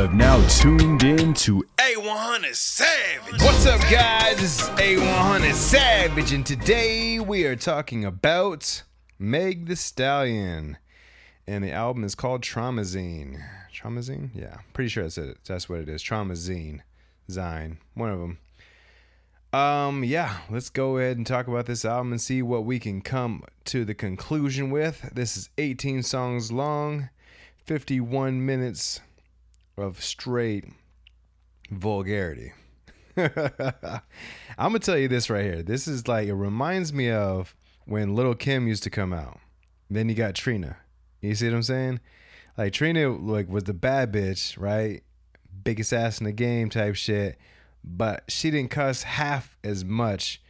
have now tuned in to A100 Savage. What's up, guys? This is A100 Savage, and today we are talking about Meg the Stallion. And the album is called Traumazine. Traumazine? Yeah, pretty sure that's it. That's what it is. Traumazine. Zine. One of them. Um, yeah, let's go ahead and talk about this album and see what we can come to the conclusion with. This is 18 songs long, 51 minutes of straight vulgarity. I'm gonna tell you this right here. This is like it reminds me of when Little Kim used to come out. Then you got Trina. You see what I'm saying? Like Trina like was the bad bitch, right? Biggest ass in the game type shit. But she didn't cuss half as much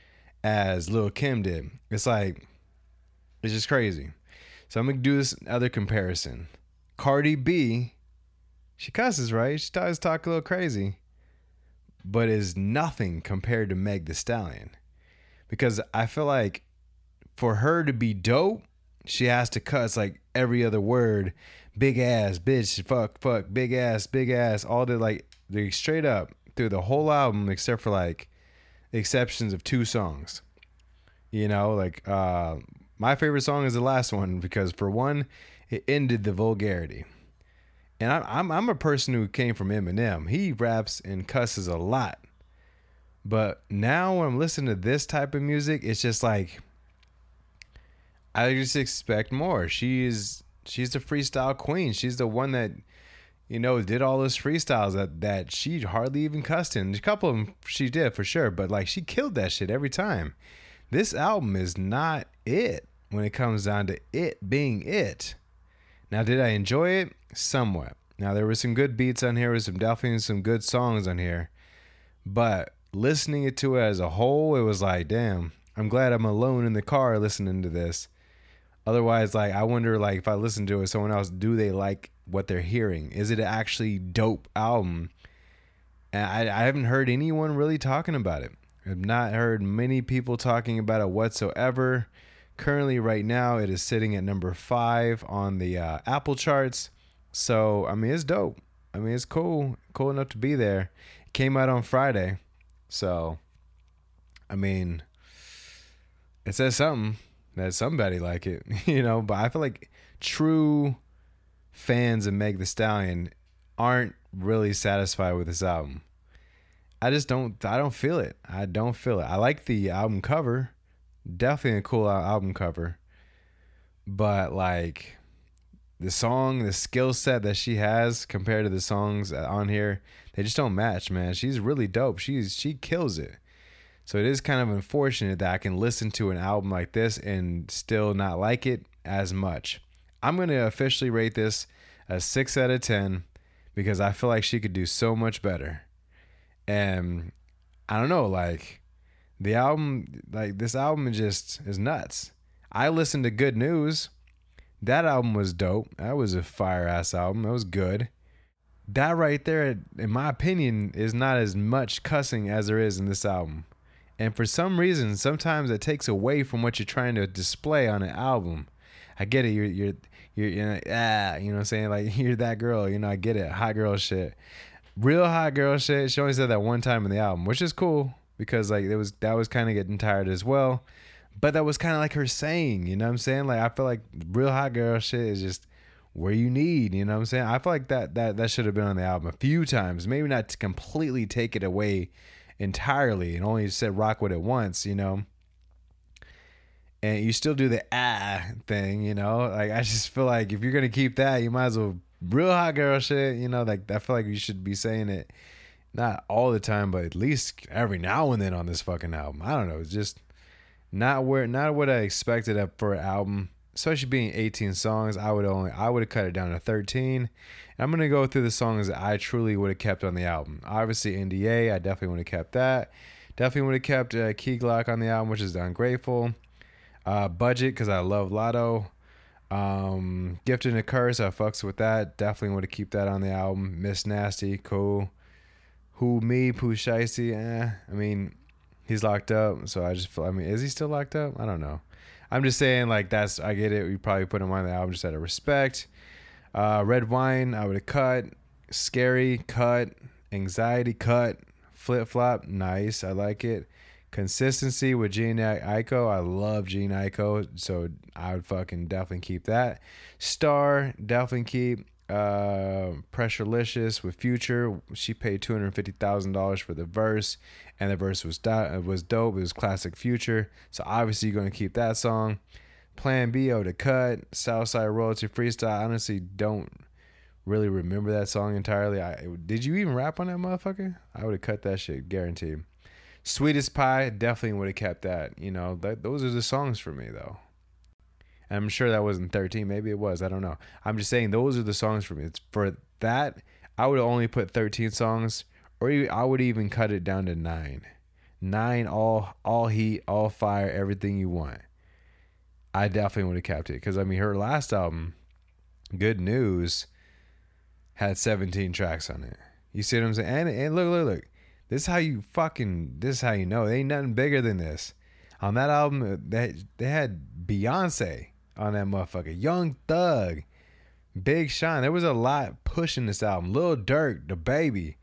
as Little Kim did. It's like it's just crazy. So I'm gonna do this other comparison. Cardi B, she cusses, right? She does talk a little crazy, but is nothing compared to Meg the Stallion. Because I feel like for her to be dope, she has to cuss like every other word. Big ass, bitch, fuck, fuck, big ass, big ass, all the like they straight up through the whole album except for like exceptions of two songs. You know, like uh my favorite song is the last one because for one, it ended the vulgarity. And I'm I'm a person who came from Eminem. He raps and cusses a lot. But now when I'm listening to this type of music, it's just like I just expect more. She's she's the freestyle queen. She's the one that you know did all those freestyles that that she hardly even cussed in. A couple of them she did for sure, but like she killed that shit every time. This album is not it when it comes down to it being it. Now, did I enjoy it? Somewhat. Now, there were some good beats on here, was some definitely some good songs on here, but listening to it as a whole, it was like, damn, I'm glad I'm alone in the car listening to this. Otherwise, like, I wonder, like, if I listen to it, someone else, do they like what they're hearing? Is it actually dope album? And I, I haven't heard anyone really talking about it. I've not heard many people talking about it whatsoever. Currently, right now, it is sitting at number five on the uh, Apple charts. So, I mean, it's dope. I mean, it's cool, cool enough to be there. It came out on Friday. So, I mean, it says something that somebody like it, you know. But I feel like true fans of Meg the Stallion aren't really satisfied with this album. I just don't I don't feel it. I don't feel it. I like the album cover. Definitely a cool album cover. But like the song, the skill set that she has compared to the songs on here, they just don't match, man. She's really dope. She's she kills it. So it is kind of unfortunate that I can listen to an album like this and still not like it as much. I'm going to officially rate this a 6 out of 10 because I feel like she could do so much better. And I don't know, like the album, like this album just is nuts. I listened to Good News. That album was dope. That was a fire ass album. That was good. That right there, in my opinion, is not as much cussing as there is in this album. And for some reason, sometimes it takes away from what you're trying to display on an album. I get it. You're you're you're, you're ah, you know what I'm saying? Like you're that girl. You know, I get it. Hot girl shit real hot girl shit. She only said that one time in the album, which is cool because like it was that was kind of getting tired as well. But that was kind of like her saying, you know what I'm saying? Like I feel like real hot girl shit is just where you need, you know what I'm saying? I feel like that that that should have been on the album a few times. Maybe not to completely take it away entirely and only said rock with it once, you know. And you still do the ah thing, you know? Like I just feel like if you're gonna keep that, you might as well real hot girl shit, you know, like I feel like you should be saying it not all the time, but at least every now and then on this fucking album. I don't know, it's just not where not what I expected for an album, especially being 18 songs. I would only I would have cut it down to 13. And I'm gonna go through the songs that I truly would have kept on the album. Obviously, NDA, I definitely would have kept that. Definitely would have kept uh, Key Glock on the album, which is Ungrateful. Uh, budget because I love Latto. Um, Gifted and a Curse, I fucks with that. Definitely want to keep that on the album. Miss Nasty, cool. Who me, Pooh Shiesty, eh. I mean, he's locked up, so I just feel. I mean, is he still locked up? I don't know. I'm just saying, like that's. I get it. We probably put him on the album just out of respect. Uh, Red Wine, I would have cut. scary cut, anxiety cut, flip flop, nice. I like it. Consistency with Jhené Aiko. I love Jhené Aiko. so I would fucking definitely keep that. Star, definitely keep. Uh, Pressurelicious with Future. She paid two hundred fifty thousand dollars for the verse, and the verse was do- was dope. It was classic Future, so obviously you're gonna keep that song. Plan B, oh, to cut. Southside Royalty Freestyle. I honestly don't really remember that song entirely. I did you even rap on that motherfucker? I would have cut that shit, guaranteed. Sweetest Pie, definitely would have kept that. You know, that those are the songs for me though. And I'm sure that wasn't 13. Maybe it was. I don't know. I'm just saying those are the songs for me. It's for that. I would only put 13 songs, or I would even cut it down to nine. Nine, all all heat, all fire, everything you want. I definitely would have kept it because I mean her last album, Good News, had 17 tracks on it. You see what I'm saying? And, and look, look, look. This is how you fucking. This is how you know. There ain't nothing bigger than this. On that album, uh, they they had Beyonce on that motherfucker. Young Thug, Big Sean. There was a lot pushing this album. Lil Durk, the baby.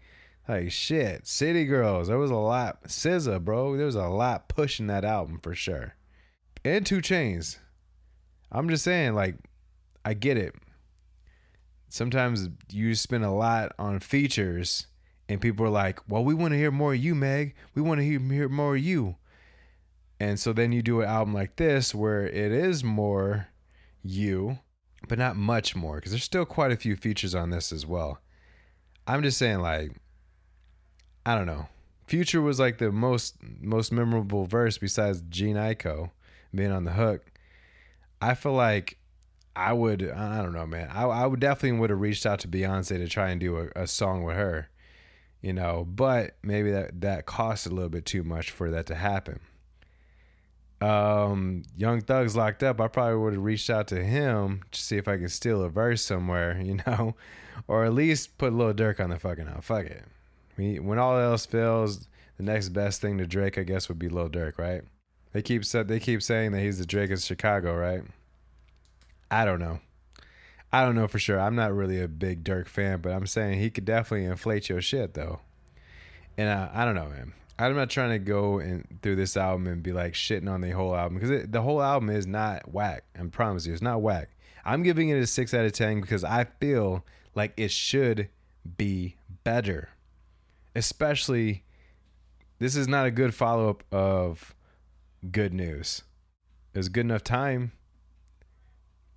Like shit. City Girls. There was a lot. SZA, bro. There was a lot pushing that album for sure. And 2 Chainz. I'm just saying, like, I get it. Sometimes you spend a lot on features, and people are like, "Well, we want to hear more of you, Meg. We want to hear more of you." And so then you do an album like this where it is more you, but not much more because there's still quite a few features on this as well. I'm just saying, like, I don't know. Future was like the most most memorable verse besides Jhené Aiko being on the hook. I feel like I would I don't know, man. I I would definitely would have reached out to Beyonce to try and do a, a song with her. You know, but maybe that that cost a little bit too much for that to happen um, Young Thug's locked up, I probably would have reached out to him to see if I could steal a verse somewhere, you know, or at least put a little Durk on the fucking out. Fuck it. when all else fails, the next best thing to Drake, I guess, would be Lil Durk, right? They keep said they keep saying that he's the Drake of Chicago, right? I don't know. I don't know for sure. I'm not really a big Durk fan, but I'm saying he could definitely inflate your shit though. And uh, I don't know, man. I'm not trying to go and through this album and be like shitting on the whole album because the whole album is not whack. I promise you, it's not whack. I'm giving it a six out of ten because I feel like it should be better. Especially, this is not a good follow up of good news. There's good enough time.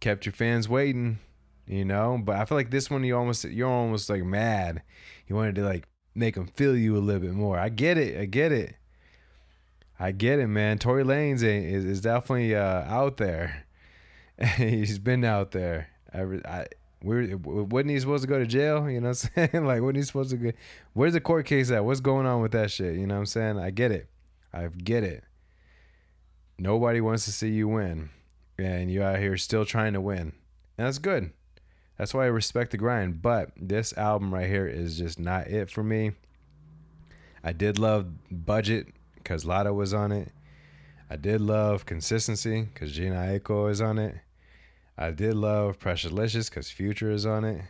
Kept your fans waiting, you know. But I feel like this one you almost you're almost like mad. You wanted to like make them feel you a little bit more. I get it. I get it. I get it, man. Tory Lanez is, is definitely uh, out there. He's been out there. I, I we're, wasn't he supposed to go to jail? You know what I'm saying? like, wasn't he supposed to go? Where's the court case at? What's going on with that shit? You know what I'm saying? I get it. I get it. Nobody wants to see you win. And you're out here still trying to win. And that's good. That's why I respect the grind. But this album right here is just not it for me. I did love Budget because Latto was on it. I did love Consistency because Jhené Aiko is on it. I did love Pressurelicious because Future is on it.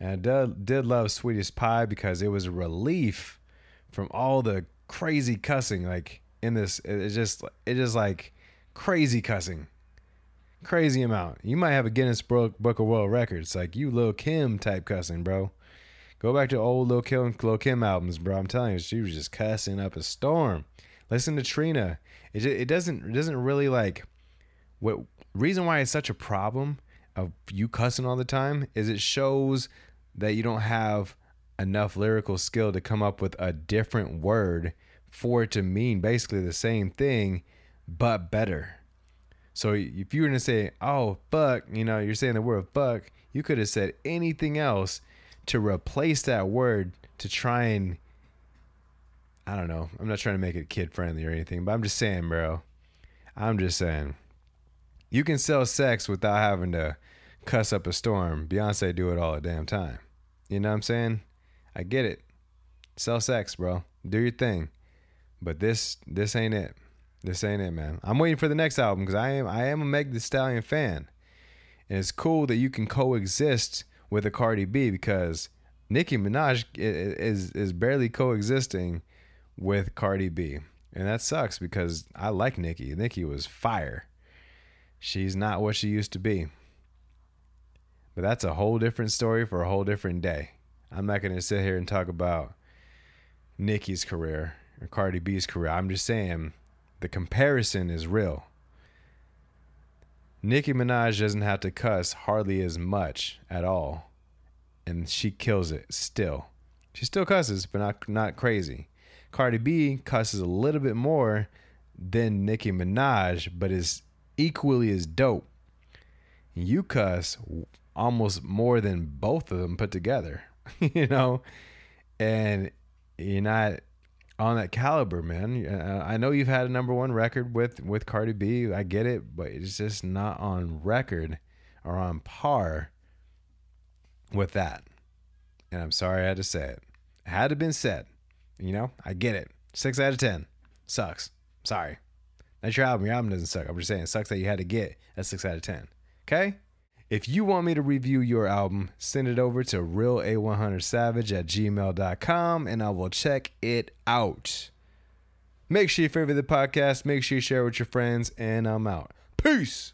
And I did, did love Sweetest Pie because it was a relief from all the crazy cussing. Like in this, it's just, it's just like crazy cussing crazy amount. You might have a Guinness Book Book of World Records, like you Lil Kim type cussing, bro. Go back to old Lil Kim, Lil Kim albums, bro. I'm telling you, she was just cussing up a storm. Listen to Trina. It just, it doesn't it doesn't really like what reason why it's such a problem of you cussing all the time is it shows that you don't have enough lyrical skill to come up with a different word for it to mean basically the same thing but better. So if you were to say, "Oh fuck," you know, you're saying the word "fuck," you could have said anything else to replace that word to try and I don't know. I'm not trying to make it kid friendly or anything, but I'm just saying, bro. I'm just saying. You can sell sex without having to cuss up a storm. Beyonce do it all the damn time. You know what I'm saying? I get it. Sell sex, bro. Do your thing. But this this ain't it. This ain't it, man. I'm waiting for the next album because I am I am a Meg The Stallion fan, and it's cool that you can coexist with a Cardi B because Nicki Minaj is is barely coexisting with Cardi B, and that sucks because I like Nicki. Nicki was fire. She's not what she used to be. But that's a whole different story for a whole different day. I'm not to sit here and talk about Nicki's career or Cardi B's career. I'm just saying the comparison is real. Nicki Minaj doesn't have to cuss hardly as much at all, and she kills it still. She still cusses, but not not crazy. Cardi B cusses a little bit more than Nicki Minaj, but is equally as dope. You cuss almost more than both of them put together, you know, and you're not on that caliber, man. I know you've had a number one record with with Cardi B. I get it, but it's just not on record or on par with that. And I'm sorry I had to say it. It had to been said. You know, I get it. Six out of ten sucks. Sorry. That's your album. Your album doesn't suck. I'm just saying it sucks that you had to get a six out of ten. Okay. If you want me to review your album, send it over to reala100savage at gmail.com and I will check it out. Make sure you favorite the podcast, make sure you share with your friends, and I'm out. Peace.